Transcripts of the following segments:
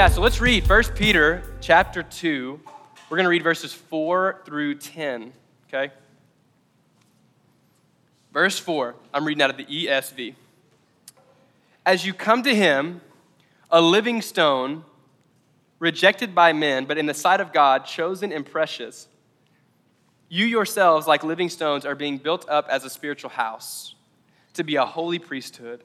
Yeah, so let's read 1 Peter chapter 2. We're going to read verses 4 through 10, okay? Verse 4, I'm reading out of the ESV. As you come to him, a living stone, rejected by men, but in the sight of God, chosen and precious, you yourselves, like living stones, are being built up as a spiritual house to be a holy priesthood,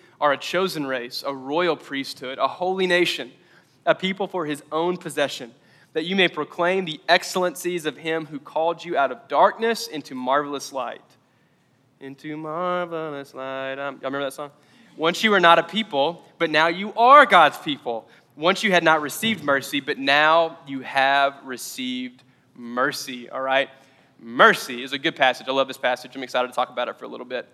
are a chosen race, a royal priesthood, a holy nation, a people for his own possession, that you may proclaim the excellencies of him who called you out of darkness into marvelous light. Into marvelous light. Um, y'all remember that song? Once you were not a people, but now you are God's people. Once you had not received mercy, but now you have received mercy, all right? Mercy is a good passage. I love this passage. I'm excited to talk about it for a little bit.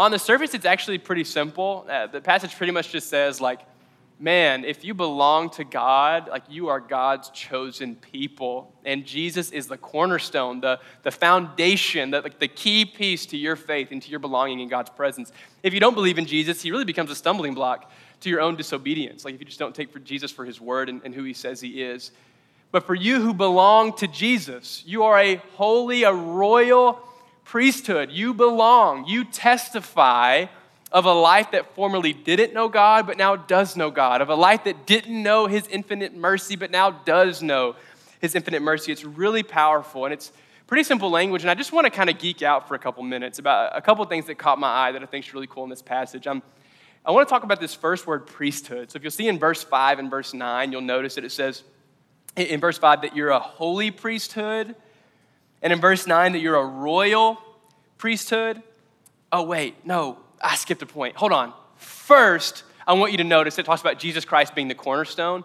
On the surface, it's actually pretty simple. Uh, the passage pretty much just says, like, man, if you belong to God, like you are God's chosen people. And Jesus is the cornerstone, the, the foundation, the, the key piece to your faith and to your belonging in God's presence. If you don't believe in Jesus, he really becomes a stumbling block to your own disobedience. Like if you just don't take for Jesus for his word and, and who he says he is. But for you who belong to Jesus, you are a holy, a royal priesthood. You belong. You testify of a life that formerly didn't know God, but now does know God, of a life that didn't know His infinite mercy, but now does know His infinite mercy. It's really powerful, and it's pretty simple language. And I just want to kind of geek out for a couple minutes about a couple things that caught my eye that I think is really cool in this passage. I'm, I want to talk about this first word, priesthood. So if you'll see in verse 5 and verse 9, you'll notice that it says, in verse 5 that you're a holy priesthood, and in verse 9 that you're a royal priesthood. Oh, wait, no, I skipped a point. Hold on. First, I want you to notice it talks about Jesus Christ being the cornerstone.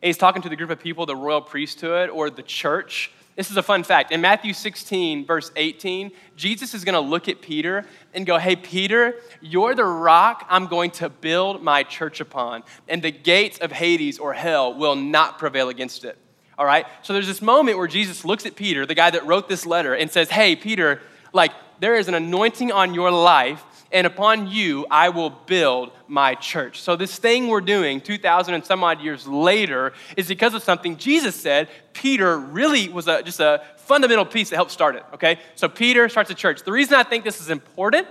And he's talking to the group of people, the royal priesthood or the church. This is a fun fact. In Matthew 16, verse 18, Jesus is going to look at Peter and go, Hey, Peter, you're the rock I'm going to build my church upon, and the gates of Hades or hell will not prevail against it. All right? So there's this moment where Jesus looks at Peter, the guy that wrote this letter, and says, Hey, Peter, like, there is an anointing on your life and upon you I will build my church. So, this thing we're doing 2,000 and some odd years later is because of something Jesus said. Peter really was a, just a fundamental piece that helped start it, okay? So, Peter starts a church. The reason I think this is important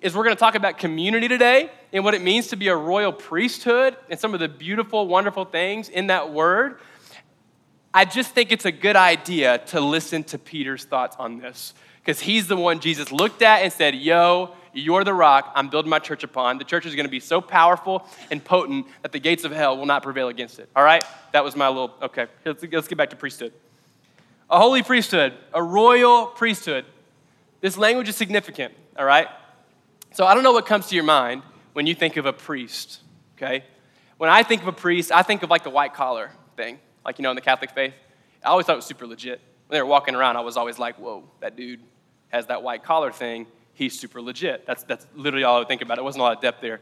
is we're to talk about community today and what it means to be a royal priesthood and some of the beautiful, wonderful things in that word. I just think it's a good idea to listen to Peter's thoughts on this because he's the one Jesus looked at and said, Yo, you're the rock I'm building my church upon. The church is going to be so powerful and potent that the gates of hell will not prevail against it. All right? That was my little, okay. Let's, let's get back to priesthood. A holy priesthood, a royal priesthood. This language is significant, all right? So I don't know what comes to your mind when you think of a priest, okay? When I think of a priest, I think of like the white collar thing, like, you know, in the Catholic faith. I always thought it was super legit. When they were walking around, I was always like, whoa, that dude has that white collar thing he's super legit. That's, that's literally all I would think about. It wasn't a lot of depth there.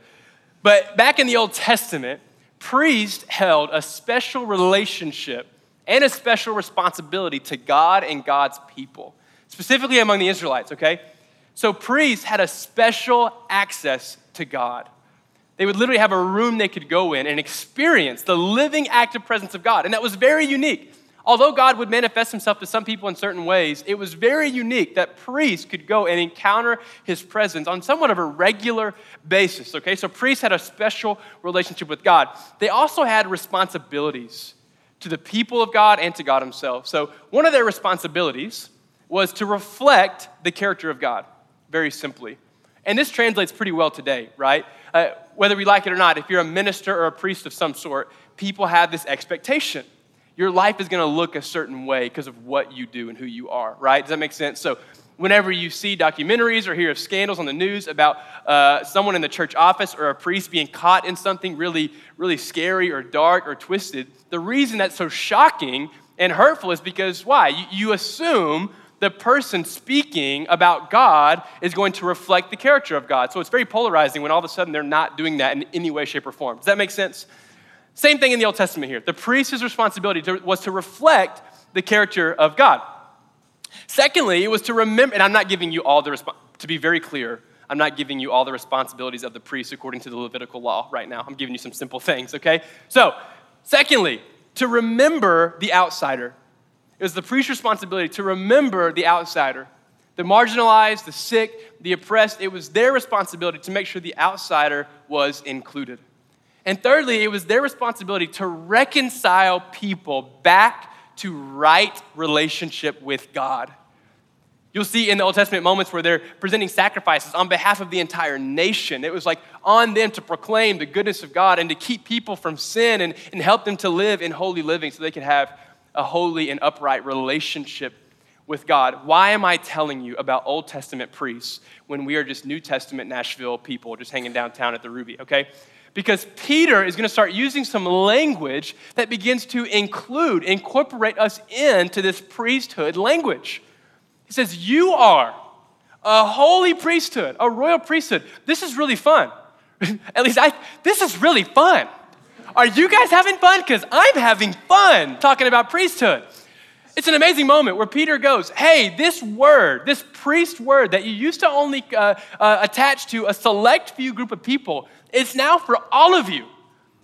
But back in the Old Testament, priests held a special relationship and a special responsibility to God and God's people, specifically among the Israelites, okay? So priests had a special access to God. They would literally have a room they could go in and experience the living active presence of God. And that was very unique although God would manifest himself to some people in certain ways, it was very unique that priests could go and encounter his presence on somewhat of a regular basis. Okay, so priests had a special relationship with God. They also had responsibilities to the people of God and to God himself. So one of their responsibilities was to reflect the character of God, very simply. And this translates pretty well today, right? Uh, whether we like it or not, if you're a minister or a priest of some sort, people have this expectation your life is going to look a certain way because of what you do and who you are, right? Does that make sense? So whenever you see documentaries or hear of scandals on the news about uh, someone in the church office or a priest being caught in something really, really scary or dark or twisted, the reason that's so shocking and hurtful is because why? You, you assume the person speaking about God is going to reflect the character of God. So it's very polarizing when all of a sudden they're not doing that in any way, shape, or form. Does that make sense? Same thing in the Old Testament here. The priest's responsibility to, was to reflect the character of God. Secondly, it was to remember, and I'm not giving you all the, resp- to be very clear, I'm not giving you all the responsibilities of the priest according to the Levitical law right now. I'm giving you some simple things, okay? So, secondly, to remember the outsider. It was the priest's responsibility to remember the outsider, the marginalized, the sick, the oppressed. It was their responsibility to make sure the outsider was included. And thirdly, it was their responsibility to reconcile people back to right relationship with God. You'll see in the Old Testament moments where they're presenting sacrifices on behalf of the entire nation. It was like on them to proclaim the goodness of God and to keep people from sin and, and help them to live in holy living so they could have a holy and upright relationship with God. Why am I telling you about Old Testament priests when we are just New Testament Nashville people just hanging downtown at the Ruby, okay? Because Peter is going to start using some language that begins to include, incorporate us into this priesthood language. He says, You are a holy priesthood, a royal priesthood. This is really fun. At least I, this is really fun. Are you guys having fun? Because I'm having fun talking about priesthood. It's an amazing moment where Peter goes, Hey, this word, this priest word that you used to only uh, uh, attach to a select few group of people, it's now for all of you.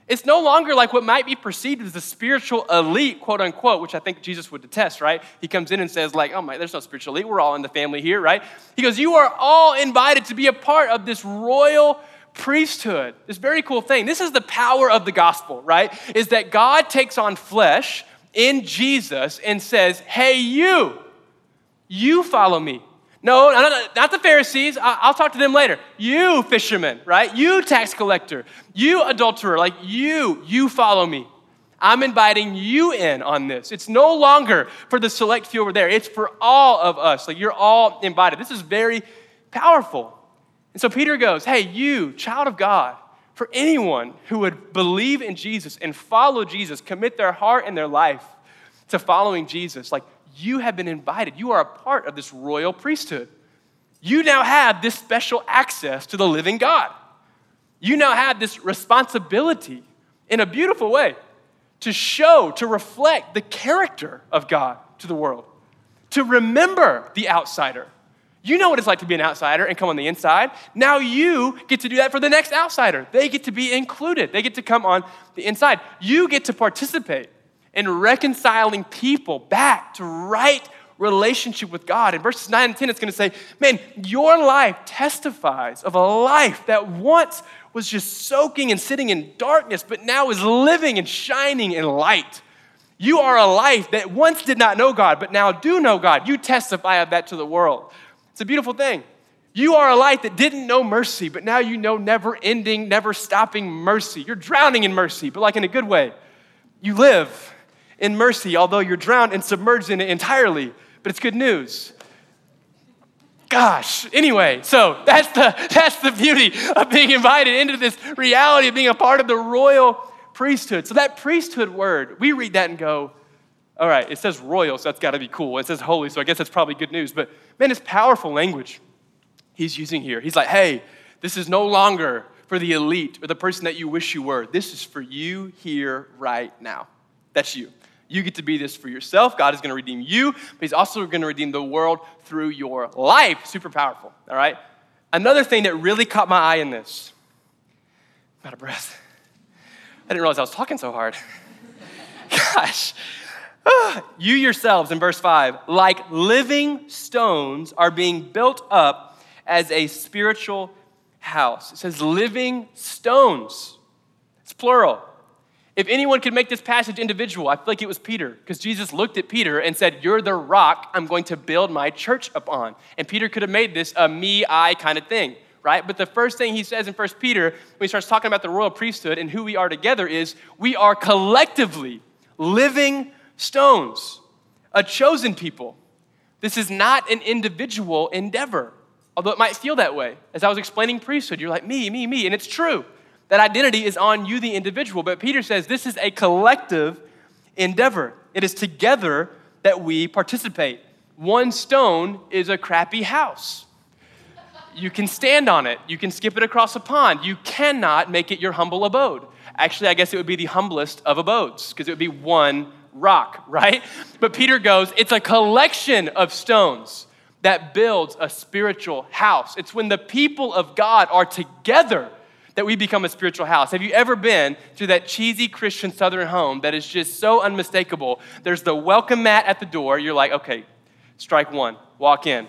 It's no longer like what might be perceived as the spiritual elite, quote unquote, which I think Jesus would detest, right? He comes in and says, like, oh my, there's no spiritual elite. We're all in the family here, right? He goes, You are all invited to be a part of this royal priesthood. This very cool thing. This is the power of the gospel, right? Is that God takes on flesh in Jesus and says, Hey, you, you follow me. No, not, the Pharisees. I'll talk to them later. You, fisherman, right? You, tax collector. You, adulterer. Like you, you follow me. I'm inviting you in on this. It's no longer for the select few over there, it's for all of us. Like you're all invited. This is very powerful. And so Peter goes, Hey, you, child of God, for anyone who would believe in Jesus and follow Jesus, commit their heart and their life to following Jesus, like you have been invited. You are a part of this royal priesthood. You now have this special access to the living God. You now have this responsibility in a beautiful way to show, to reflect the character of God to the world, to remember the outsider. You know what it's like to be an outsider and come on the inside. Now you get to do that for the next outsider. They get to be included, they get to come on the inside. You get to participate in reconciling people back to right relationship with God. In verses 9 and 10, it's going to say, Man, your life testifies of a life that once was just soaking and sitting in darkness, but now is living and shining in light. You are a life that once did not know God, but now do know God. You testify of that to the world. It's a beautiful thing. You are a light that didn't know mercy, but now you know never ending, never stopping mercy. You're drowning in mercy, but like in a good way. You live in mercy, although you're drowned and submerged in it entirely. But it's good news. Gosh, anyway, so that's the, that's the beauty of being invited into this reality of being a part of the royal priesthood. So, that priesthood word, we read that and go, all right, it says royal, so that's got to be cool. It says holy, so I guess that's probably good news. But man, it's powerful language he's using here. He's like, hey, this is no longer for the elite or the person that you wish you were. This is for you here right now. That's you. You get to be this for yourself. God is going to redeem you, but He's also going to redeem the world through your life. Super powerful, all right? Another thing that really caught my eye in this, I'm out of breath. I didn't realize I was talking so hard. Gosh. you yourselves, in verse 5, like living stones, are being built up as a spiritual house. It says living stones. It's plural. If anyone could make this passage individual, I feel like it was Peter, because Jesus looked at Peter and said, You're the rock I'm going to build my church upon. And Peter could have made this a me, I kind of thing, right? But the first thing he says in 1 Peter, when he starts talking about the royal priesthood and who we are together, is we are collectively living stones, a chosen people This is not an individual endeavor, although it might feel that way. As I was explaining priesthood, you're like, me, me, me. And it's true. That identity is on you, the individual. But Peter says this is a collective endeavor. It is together that we participate. One stone is a crappy house. You can stand on it, you can skip it across a pond. You cannot make it your humble abode. Actually, I guess it would be the humblest of abodes because it would be one rock, right? But Peter goes, it's a collection of stones that builds a spiritual house. It's when the people of God are together that we become a spiritual house. Have you ever been to that cheesy Christian southern home that is just so unmistakable? There's the welcome mat at the door. You're like, okay, strike one, walk in.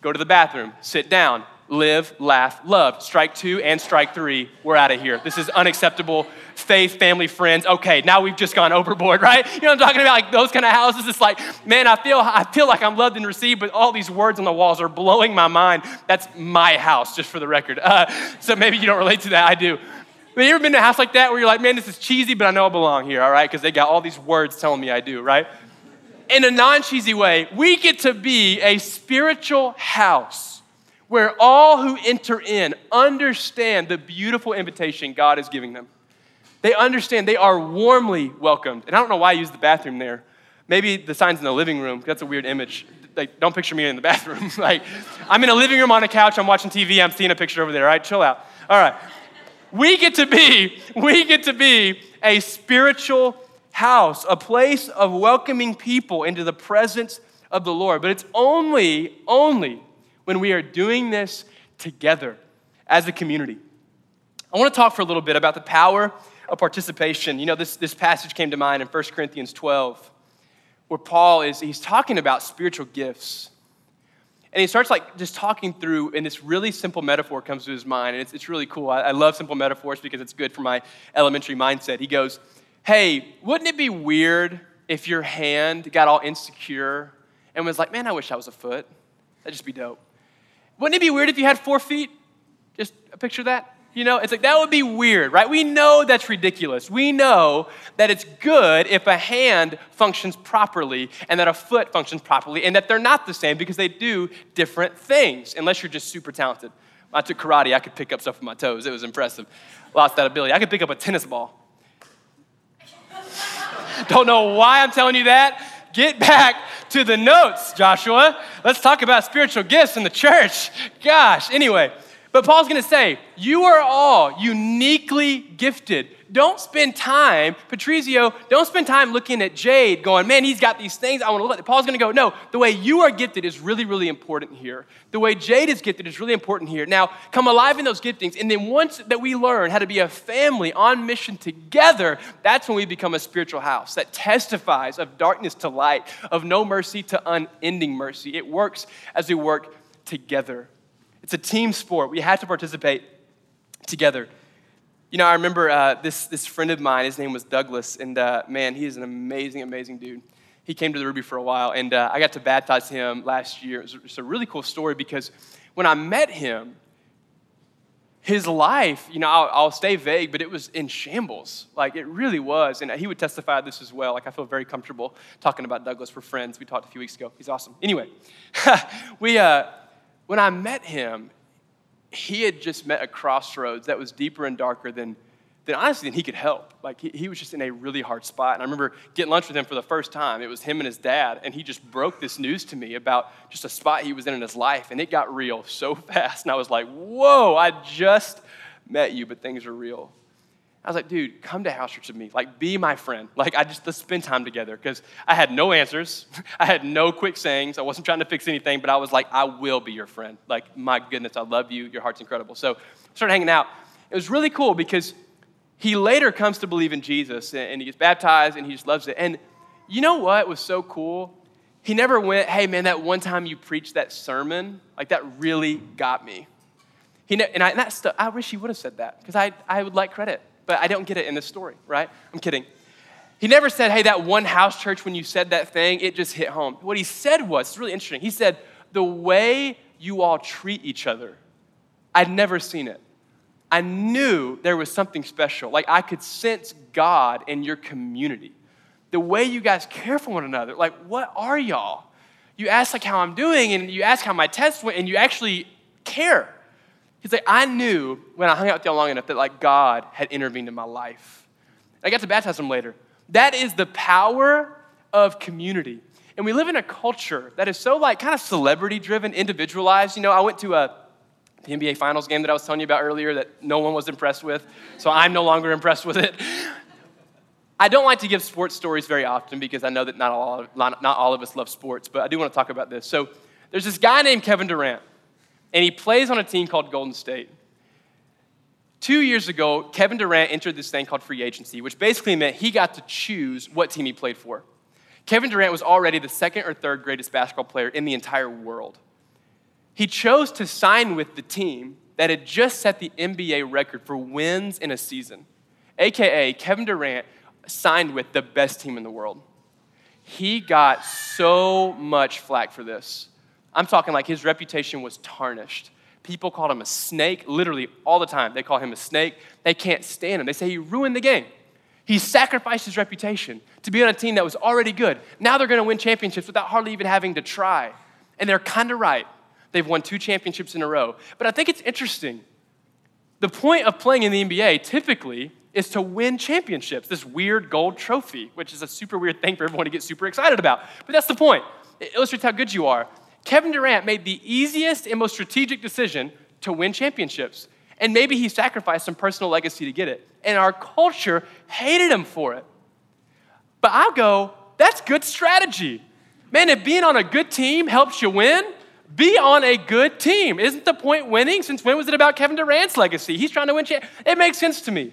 Go to the bathroom, sit down, live, laugh, love. Strike two and strike three, we're out of here. This is unacceptable. Faith, family, friends. Okay, now we've just gone overboard, right? You know what I'm talking about? Like those kind of houses. It's like, man, I feel I feel like I'm loved and received, but all these words on the walls are blowing my mind. That's my house, just for the record. Uh, so maybe you don't relate to that. I do. Have you ever been to a house like that where you're like, man, this is cheesy, but I know I belong here, all right? Because they got all these words telling me I do, right? In a non cheesy way, we get to be a spiritual house where all who enter in understand the beautiful invitation God is giving them. They understand they are warmly welcomed. And I don't know why I use the bathroom there. Maybe the sign's in the living room. That's a weird image. Like, don't picture me in the bathroom. like, I'm in a living room on a couch. I'm watching TV. I'm seeing a picture over there. All right, chill out. All right. We get to be, we get to be a spiritual house, a place of welcoming people into the presence of the Lord. But it's only, only when we are doing this together as a community. I want to talk for a little bit about the power of participation. You know, this, this passage came to mind in 1 Corinthians 12, where Paul is, he's talking about spiritual gifts. And he starts like just talking through, and this really simple metaphor comes to his mind, and it's, it's really cool. I, I love simple metaphors because it's good for my elementary mindset. He goes, Hey, wouldn't it be weird if your hand got all insecure and was like, Man, I wish I was a foot? That'd just be dope. Wouldn't it be weird if you had four feet? Just picture that. You know, it's like that would be weird, right? We know that's ridiculous. We know that it's good if a hand functions properly and that a foot functions properly and that they're not the same because they do different things, unless you're just super talented. I took karate, I could pick up stuff with my toes. It was impressive. Lost that ability. I could pick up a tennis ball. Don't know why I'm telling you that. Get back to the notes, Joshua. Let's talk about spiritual gifts in the church. Gosh, anyway. But Paul's gonna say, you are all uniquely gifted. Don't spend time, Patrizio, don't spend time looking at Jade going, man, he's got these things I wanna look at. Paul's gonna go, no, the way you are gifted is really, really important here. The way Jade is gifted is really important here. Now, come alive in those giftings. And then once that we learn how to be a family on mission together, that's when we become a spiritual house that testifies of darkness to light, of no mercy to unending mercy. It works as we work together. It's a team sport. We have to participate together. You know, I remember uh, this, this friend of mine, his name was Douglas, and uh, man, he is an amazing, amazing dude. He came to the Ruby for a while, and uh, I got to baptize him last year. It a really cool story because when I met him, his life, you know, I'll, I'll, stay vague, but it was in shambles. Like, it really was. And he would testify this as well. Like, I feel very comfortable talking about Douglas for friends. We talked a few weeks ago. He's awesome. Anyway, we, uh, when I met him, he had just met a crossroads that was deeper and darker than, than honestly than he could help. Like he, he was just in a really hard spot. And I remember getting lunch with him for the first time. It was him and his dad, and he just broke this news to me about just a spot he was in in his life, and it got real so fast. And I was like, "Whoa! I just met you, but things are real." I was like, dude, come to house church with me. Like, be my friend. Like, I just, let's spend time together. Because I had no answers. I had no quick sayings. I wasn't trying to fix anything, but I was like, I will be your friend. Like, my goodness, I love you. Your heart's incredible. So, started hanging out. It was really cool because he later comes to believe in Jesus and he gets baptized and he just loves it. And you know what was so cool? He never went, hey, man, that one time you preached that sermon, like, that really got me. He ne- and I, and that stuff, I wish he would have said that because I, I would like credit but I don't get it in this story, right? I'm kidding. He never said, hey, that one house church, when you said that thing, it just hit home. What he said was, it's really interesting. He said, the way you all treat each other, I'd never seen it. I knew there was something special. Like I could sense God in your community. The way you guys care for one another. Like, what are y'all? you ask like how I'm doing and you ask how my test went and you actually care. He's like, I knew when I hung out with y'all long enough that like God had intervened in my life. I got to baptize him later. That is the power of community. And we live in a culture that is so like kind of celebrity driven, individualized. You know, I went to a the NBA Finals game that I was telling you about earlier that no one was impressed with, so I'm no longer impressed with it. I don't like to give sports stories very often because I know that not all, not all of us love sports, but I do want to talk about this. So there's this guy named Kevin Durant, and he plays on a team called Golden State. Two years ago, Kevin Durant entered this thing called free agency, which basically meant he got to choose what team he played for. Kevin Durant was already the second or third greatest basketball player in the entire world. He chose to sign with the team that had just set the NBA record for wins in a season. AKA, Kevin Durant signed with the best team in the world. He got so much flack for this. I'm talking like his reputation was tarnished. People called him a snake, literally all the time. They call him a snake. They can't stand him. They say he ruined the game. He sacrificed his reputation to be on a team that was already good. Now they're going to win championships without hardly even having to try. And they're kind of right. They've won two championships in a row. But I think it's interesting. The point of playing in the NBA typically is to win championships, this weird gold trophy, which is a super weird thing for everyone to get super excited about. But that's the point. It illustrates how good you are. Kevin Durant made the easiest and most strategic decision to win championships. And maybe he sacrificed some personal legacy to get it. And our culture hated him for it. But I'll go, that's good strategy. Man, if being on a good team helps you win, be on a good team. Isn't the point winning? Since when was it about Kevin Durant's legacy? He's trying to win. It makes sense to me.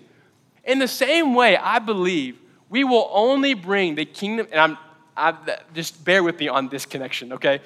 In the same way, I believe we will only bring the kingdom, and I'm, I, just bear with me on this connection, okay?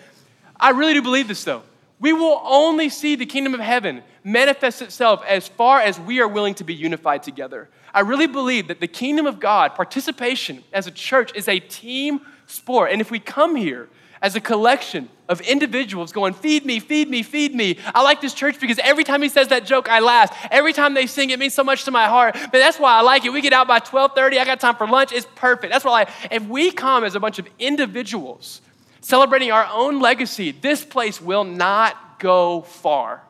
I really do believe this though. We will only see the kingdom of heaven manifest itself as far as we are willing to be unified together. I really believe that the kingdom of God, participation as a church, is a team sport. And if we come here as a collection of individuals going, feed me, feed me, feed me. I like this church because every time he says that joke, I laugh. Every time they sing, it means so much to my heart. But that's why I like it. We get out by 12:30. I got time for lunch. It's perfect. That's why I, if we come as a bunch of individuals celebrating our own legacy, this place will not go far.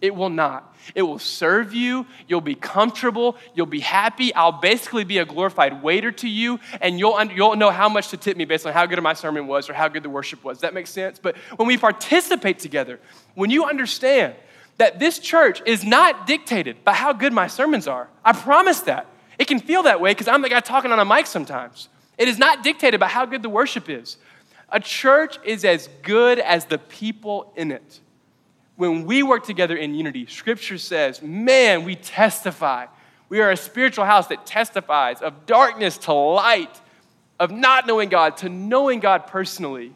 It will not. It will serve you. You'll be comfortable. You'll be happy. I'll basically be a glorified waiter to you, and you'll, you'll know how much to tip me based on how good my sermon was or how good the worship was. That makes sense? But when we participate together, when you understand that this church is not dictated by how good my sermons are, I promise that. It can feel that way because I'm the guy talking on a mic sometimes. It is not dictated by how good the worship is. A church is as good as the people in it when we work together in unity, Scripture says, man, we testify. We are a spiritual house that testifies of darkness to light, of not knowing God to knowing God personally,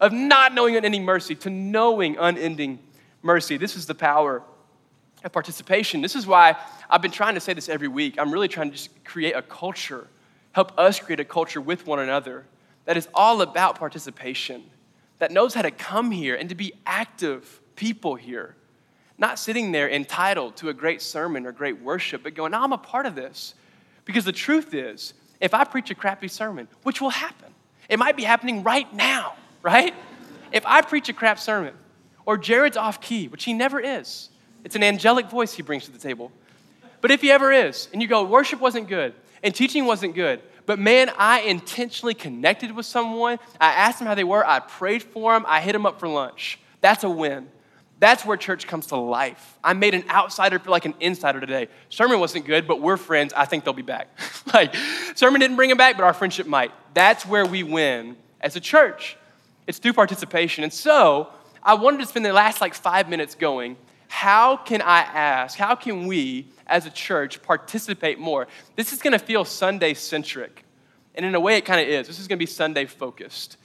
of not knowing unending mercy to knowing unending mercy. This is the power of participation. This is why I've been trying to say this every week. I'm really trying to just create a culture, help us create a culture with one another that is all about participation, that knows how to come here and to be active people here, not sitting there entitled to a great sermon or great worship, but going, no, I'm a part of this. Because the truth is, if I preach a crappy sermon, which will happen, it might be happening right now, right? If I preach a crap sermon, or Jared's off key, which he never is, it's an angelic voice he brings to the table. But if he ever is, and you go, worship wasn't good, and teaching wasn't good, but man, I intentionally connected with someone. I asked them how they were. I prayed for them. I hit them up for lunch. That's a win. That's where church comes to life. I made an outsider feel like an insider today. Sermon wasn't good, but we're friends. I think they'll be back. like, sermon didn't bring them back, but our friendship might. That's where we win as a church. It's through participation. And so, I wanted to spend the last like five minutes going, how can I ask, how can we as a church participate more? This is gonna feel Sunday centric. And in a way, it kind of is. This is gonna be Sunday focused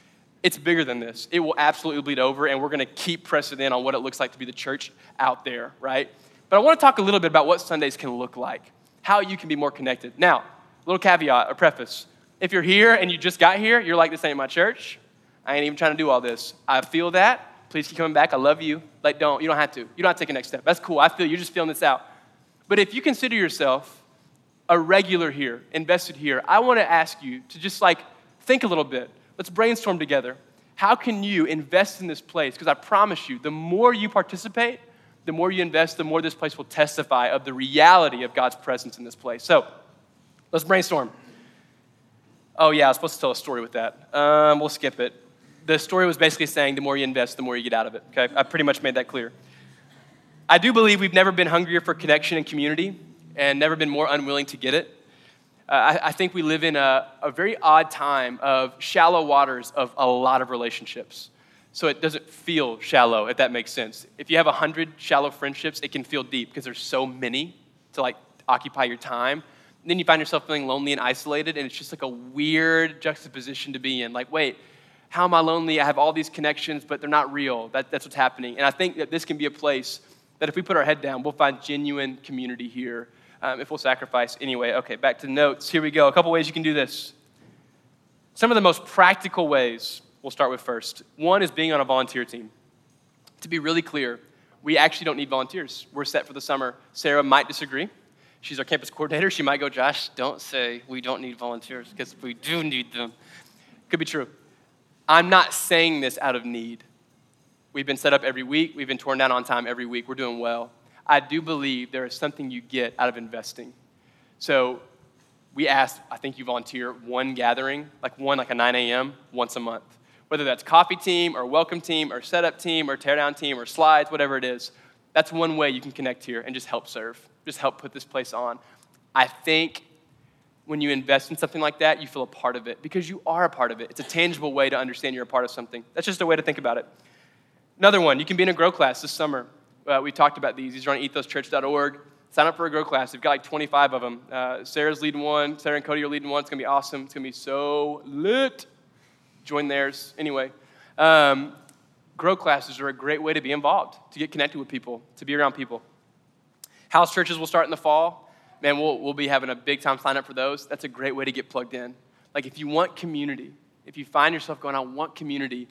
it's bigger than this. It will absolutely bleed over, and we're going to keep pressing in on what it looks like to be the church out there, right? But I want to talk a little bit about what Sundays can look like, how you can be more connected. Now, a little caveat, a preface. If you're here and you just got here, you're like, this ain't my church. I ain't even trying to do all this. I feel that. Please keep coming back. I love you. Like, don't. You don't have to. You don't have to take a next step. That's cool. I feel you're just feeling this out. But if you consider yourself a regular here, invested here, I want to ask you to just like think a little bit Let's brainstorm together. How can you invest in this place? Because I promise you, the more you participate, the more you invest, the more this place will testify of the reality of God's presence in this place. So let's brainstorm. Oh, yeah, I was supposed to tell a story with that. Um, we'll skip it. The story was basically saying the more you invest, the more you get out of it. Okay, I pretty much made that clear. I do believe we've never been hungrier for connection and community and never been more unwilling to get it. Uh, I, I, think we live in a, a very odd time of shallow waters of a lot of relationships. So it doesn't feel shallow, if that makes sense. If you have 100 shallow friendships, it can feel deep because there's so many to like occupy your time. And then you find yourself feeling lonely and isolated, and it's just like a weird juxtaposition to be in. Like, wait, how am I lonely? I have all these connections, but they're not real. That, that's what's happening. And I think that this can be a place that if we put our head down, we'll find genuine community here um, if we'll sacrifice anyway. Okay, back to notes. Here we go. A couple ways you can do this. Some of the most practical ways we'll start with first. One is being on a volunteer team. To be really clear, we actually don't need volunteers. We're set for the summer. Sarah might disagree. She's our campus coordinator. She might go, Josh, don't say we don't need volunteers because we do need them. Could be true. I'm not saying this out of need. We've been set up every week, we've been torn down on time every week. We're doing well. I do believe there is something you get out of investing. So we asked, I think you volunteer one gathering, like one, like a 9 a.m., once a month. Whether that's coffee team or welcome team or setup team or teardown team or slides, whatever it is, that's one way you can connect here and just help serve, just help put this place on. I think when you invest in something like that, you feel a part of it because you are a part of it. It's a tangible way to understand you're a part of something. That's just a way to think about it. Another one, you can be in a grow class this summer uh, we talked about these. These are on ethoschurch.org. Sign up for a grow class. We've got like 25 of them. Uh, Sarah's leading one. Sarah and Cody are leading one. It's going to be awesome. It's going to be so lit. Join theirs. Anyway, um, grow classes are a great way to be involved, to get connected with people, to be around people. House churches will start in the fall. Man, we'll, we'll be having a big time sign up for those. That's a great way to get plugged in. Like, if you want community, if you find yourself going, I want community,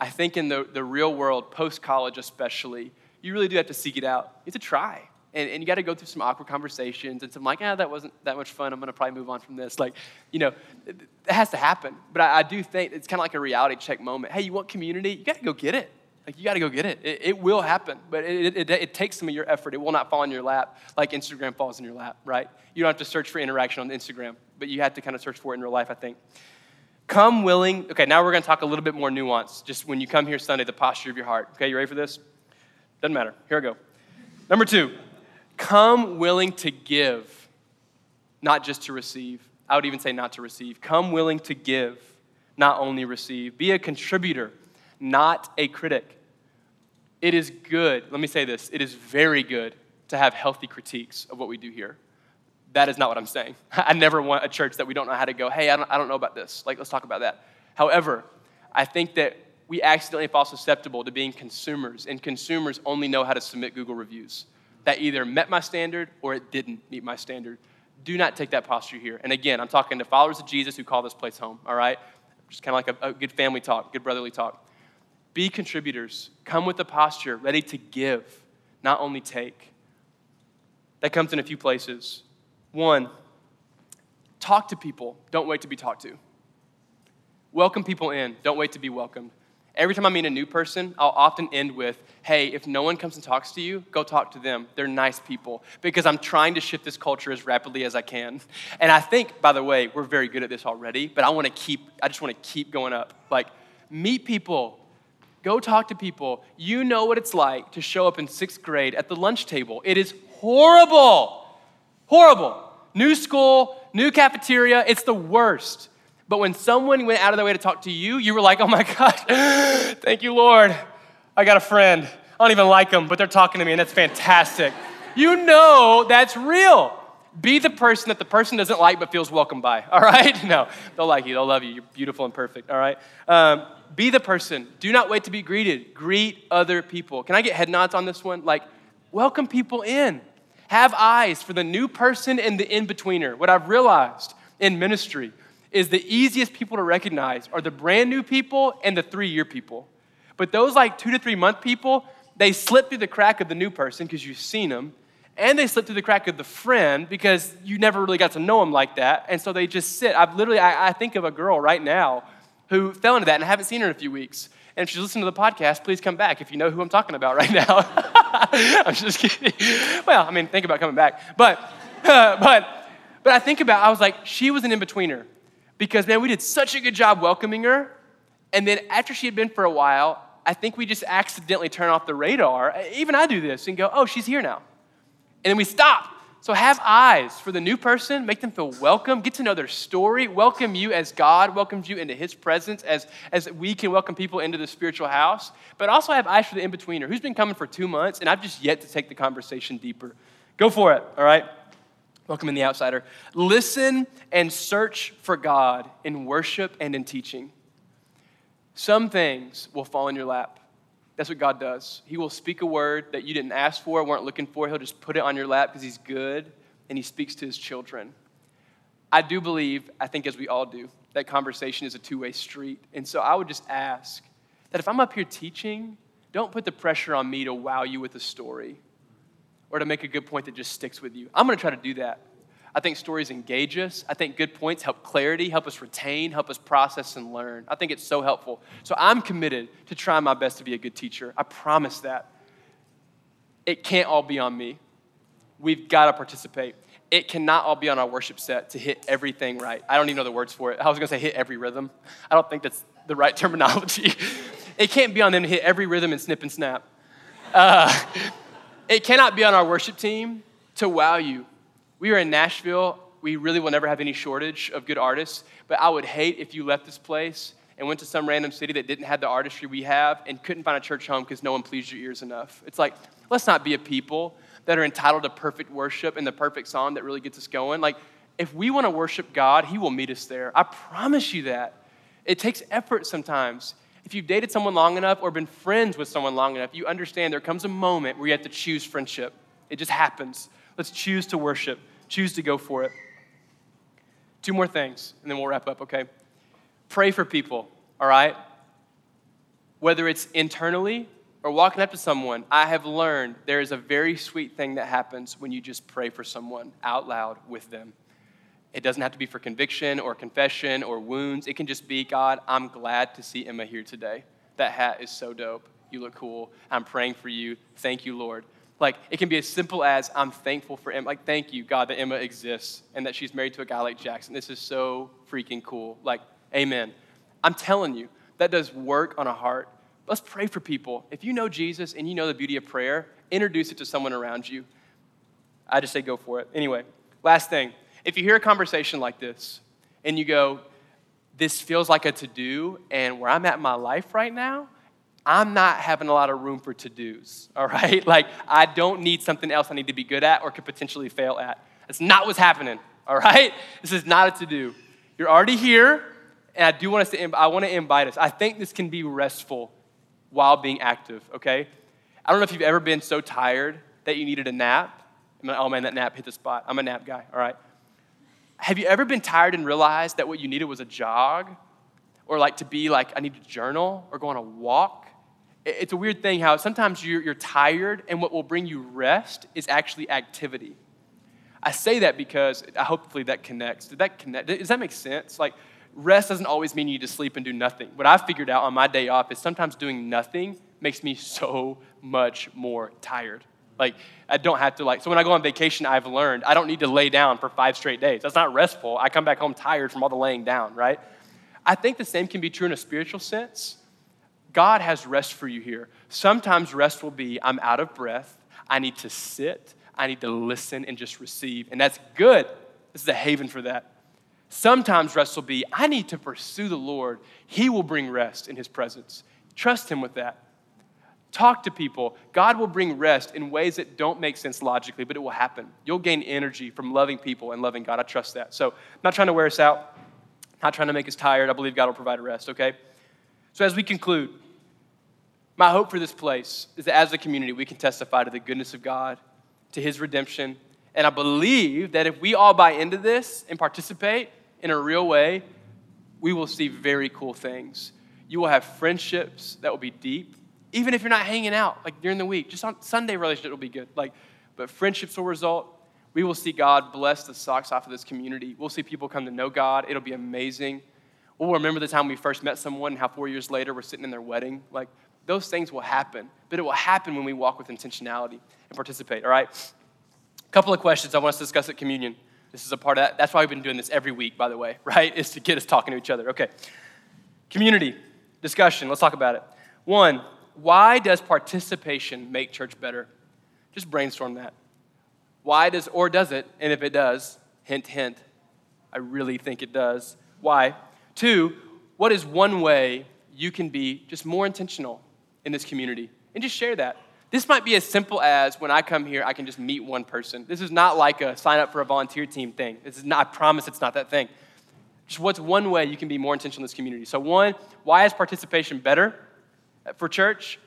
I think in the, the real world, post college especially, you really do have to seek it out. You have to try. And, and you got to go through some awkward conversations and some like, ah, that wasn't that much fun. I'm going to probably move on from this. Like, you know, that has to happen. But I, I do think it's kind of like a reality check moment. Hey, you want community? You got to go get it. Like, you got to go get it. it. it. will happen, but it, it, it, takes some of your effort. It will not fall in your lap like Instagram falls in your lap, right? You don't have to search for interaction on Instagram, but you have to kind of search for it in real life, I think. Come willing. Okay, now we're going to talk a little bit more nuance. Just when you come here Sunday, the posture of your heart. Okay, you ready for this? Doesn't matter. Here I go. Number two, come willing to give, not just to receive. I would even say not to receive. Come willing to give, not only receive. Be a contributor, not a critic. It is good, let me say this, it is very good to have healthy critiques of what we do here. That is not what I'm saying. I never want a church that we don't know how to go, hey, I don't, I don't know about this. Like, let's talk about that. However, I think that we accidentally fall susceptible to being consumers, and consumers only know how to submit Google reviews that either met my standard or it didn't meet my standard. Do not take that posture here. And again, I'm talking to followers of Jesus who call this place home, all right? Just kind of like a, a good family talk, good brotherly talk. Be contributors. Come with a posture ready to give, not only take. That comes in a few places. One, talk to people, don't wait to be talked to. Welcome people in, don't wait to be welcomed. Every time I meet a new person, I'll often end with, hey, if no one comes and talks to you, go talk to them. They're nice people. Because I'm trying to shift this culture as rapidly as I can. And I think, by the way, we're very good at this already, but I want to keep, I just want to keep going up. Like, meet people, go talk to people. You know what it's like to show up in sixth grade at the lunch table. It is horrible. Horrible. New school, new cafeteria, it's the worst. But when someone went out of their way to talk to you, you were like, oh my gosh, thank you, Lord. I got a friend. I don't even like them, but they're talking to me, and that's fantastic. You know that's real. Be the person that the person doesn't like but feels welcome by, all right? No, they'll like you, they'll love you. You're beautiful and perfect, all right? Um, be the person. Do not wait to be greeted. Greet other people. Can I get head nods on this one? Like, welcome people in. Have eyes for the new person and the in betweener. What I've realized in ministry is the easiest people to recognize are the brand new people and the three year people. But those like two to three month people, they slip through the crack of the new person because you've seen them, and they slip through the crack of the friend because you never really got to know them like that. And so they just sit. I've literally, I, I think of a girl right now who fell into that, and I haven't seen her in a few weeks. And if she's listening to the podcast, please come back if you know who I'm talking about right now. I'm just kidding. Well, I mean, think about coming back. But, uh, but, but I think about, I was like, she was an in-betweener. Because, man, we did such a good job welcoming her. And then after she had been for a while, I think we just accidentally turn off the radar. Even I do this and go, oh, she's here now. And then we stop so have eyes for the new person, make them feel welcome, get to know their story, welcome you as God welcomes you into his presence, as, as we can welcome people into the spiritual house. But also have eyes for the in-betweener who's been coming for two months, and I've just yet to take the conversation deeper. Go for it, all right? Welcome in the outsider. Listen and search for God in worship and in teaching. Some things will fall in your lap. That's what God does. He will speak a word that you didn't ask for, weren't looking for. He'll just put it on your lap because He's good and He speaks to His children. I do believe, I think as we all do, that conversation is a two way street. And so I would just ask that if I'm up here teaching, don't put the pressure on me to wow you with a story or to make a good point that just sticks with you. I'm going to try to do that. I think stories engage us. I think good points help clarity, help us retain, help us process and learn. I think it's so helpful. So I'm committed to trying my best to be a good teacher. I promise that. It can't all be on me. We've got to participate. It cannot all be on our worship set to hit everything right. I don't even know the words for it. I was going to say hit every rhythm. I don't think that's the right terminology. it can't be on them to hit every rhythm and snip and snap. Uh, it cannot be on our worship team to wow you we are in Nashville. We really will never have any shortage of good artists, but I would hate if you left this place and went to some random city that didn't have the artistry we have and couldn't find a church home because no one pleased your ears enough. It's like, let's not be a people that are entitled to perfect worship and the perfect song that really gets us going. Like, if we want to worship God, He will meet us there. I promise you that. It takes effort sometimes. If you've dated someone long enough or been friends with someone long enough, you understand there comes a moment where you have to choose friendship. It just happens. Let's choose to worship, choose to go for it. Two more things, and then we'll wrap up, okay? Pray for people, all right? Whether it's internally or walking up to someone, I have learned there is a very sweet thing that happens when you just pray for someone out loud with them. It doesn't have to be for conviction or confession or wounds. It can just be, God, I'm glad to see Emma here today. That hat is so dope. You look cool. I'm praying for you. Thank you, Lord. Like, it can be as simple as I'm thankful for Emma. Like, thank you, God, that Emma exists and that she's married to a guy like Jackson. This is so freaking cool. Like, amen. I'm telling you, that does work on a heart. Let's pray for people. If you know Jesus and you know the beauty of prayer, introduce it to someone around you. I just say go for it. Anyway, last thing. If you hear a conversation like this and you go, this feels like a to do, and where I'm at in my life right now, I'm not having a lot of room for to dos, all right? Like, I don't need something else I need to be good at or could potentially fail at. That's not what's happening, all right? This is not a to do. You're already here, and I do want us to, I want to invite us. I think this can be restful while being active, okay? I don't know if you've ever been so tired that you needed a nap. Like, oh man, that nap hit the spot. I'm a nap guy, all right? Have you ever been tired and realized that what you needed was a jog? Or like to be like, I need to journal or go on a walk? It's a weird thing how sometimes you're, you're tired, and what will bring you rest is actually activity. I say that because hopefully that connects. Did that connect? Does that make sense? Like, rest doesn't always mean you just sleep and do nothing. What I've figured out on my day off is sometimes doing nothing makes me so much more tired. Like, I don't have to, like, so when I go on vacation, I've learned I don't need to lay down for five straight days. That's not restful. I come back home tired from all the laying down, right? I think the same can be true in a spiritual sense. God has rest for you here. Sometimes rest will be I'm out of breath, I need to sit, I need to listen and just receive. And that's good. This is a haven for that. Sometimes rest will be I need to pursue the Lord. He will bring rest in His presence. Trust Him with that. Talk to people. God will bring rest in ways that don't make sense logically, but it will happen. You'll gain energy from loving people and loving God. I trust that. So, not trying to wear us out, not trying to make us tired. I believe God will provide rest, okay? So, as we conclude, my hope for this place is that as a community, we can testify to the goodness of God, to his redemption. And I believe that if we all buy into this and participate in a real way, we will see very cool things. You will have friendships that will be deep, even if you're not hanging out like during the week. Just on Sunday, relationship will be good. Like, but friendships will result. We will see God bless the socks off of this community. We'll see people come to know God. It'll be amazing. We'll remember the time we first met someone and how four years later we're sitting in their wedding. Like, those things will happen, but it will happen when we walk with intentionality and participate, all right? A couple of questions I want us to discuss at communion. This is a part of that. That's why we've been doing this every week, by the way, right? Is to get us talking to each other. Okay. Community discussion. Let's talk about it. One, why does participation make church better? Just brainstorm that. Why does, or does it? And if it does, hint, hint, I really think it does. Why? Two, what is one way you can be just more intentional in this community? And just share that. This might be as simple as when I come here, I can just meet one person. This is not like a sign up for a volunteer team thing. This is not, I promise it's not that thing. Just what's one way you can be more intentional in this community? So, one, why is participation better for church?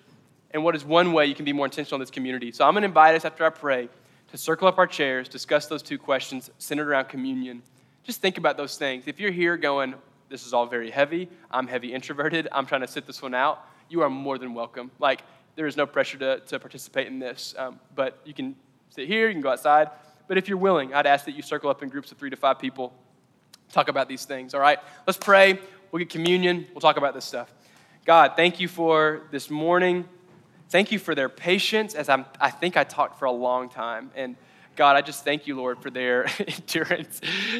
And what is one way you can be more intentional in this community? So, I'm going to invite us after I pray to circle up our chairs, discuss those two questions centered around communion. Just think about those things. If you're here going, this is all very heavy, I'm heavy introverted, I'm trying to sit this one out, you are more than welcome. Like, there is no pressure to, to participate in this, um, but you can sit here, you can go outside. But if you're willing, I'd ask that you circle up in groups of three to five people, talk about these things, all right? Let's pray. We'll get communion. We'll talk about this stuff. God, thank you for this morning. Thank you for their patience as I'm, I think I talked for a long time. And God, I just thank you, Lord, for their endurance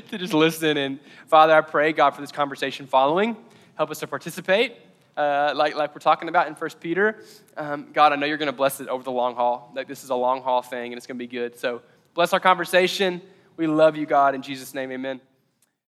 to just listen. And Father, I pray, God, for this conversation following. Help us to participate, uh, like, like we're talking about in 1 Peter. Um, God, I know you're going to bless it over the long haul. Like this is a long haul thing, and it's going to be good. So bless our conversation. We love you, God. In Jesus' name, amen.